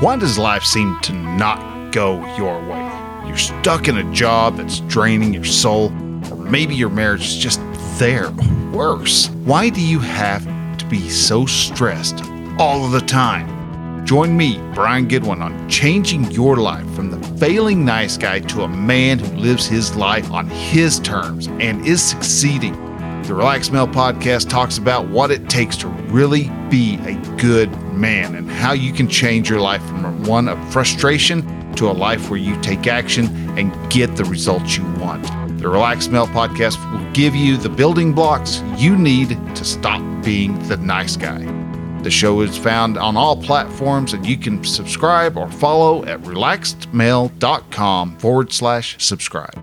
Why does life seem to not go your way? You're stuck in a job that's draining your soul, or maybe your marriage is just there, or worse. Why do you have to be so stressed all of the time? Join me, Brian Goodwin, on changing your life from the failing nice guy to a man who lives his life on his terms and is succeeding. The Relaxed Male podcast talks about what it takes to really be a good man and how you can change your life from one of frustration to a life where you take action and get the results you want. The Relaxed Male podcast will give you the building blocks you need to stop being the nice guy. The show is found on all platforms, and you can subscribe or follow at relaxedmale.com forward slash subscribe.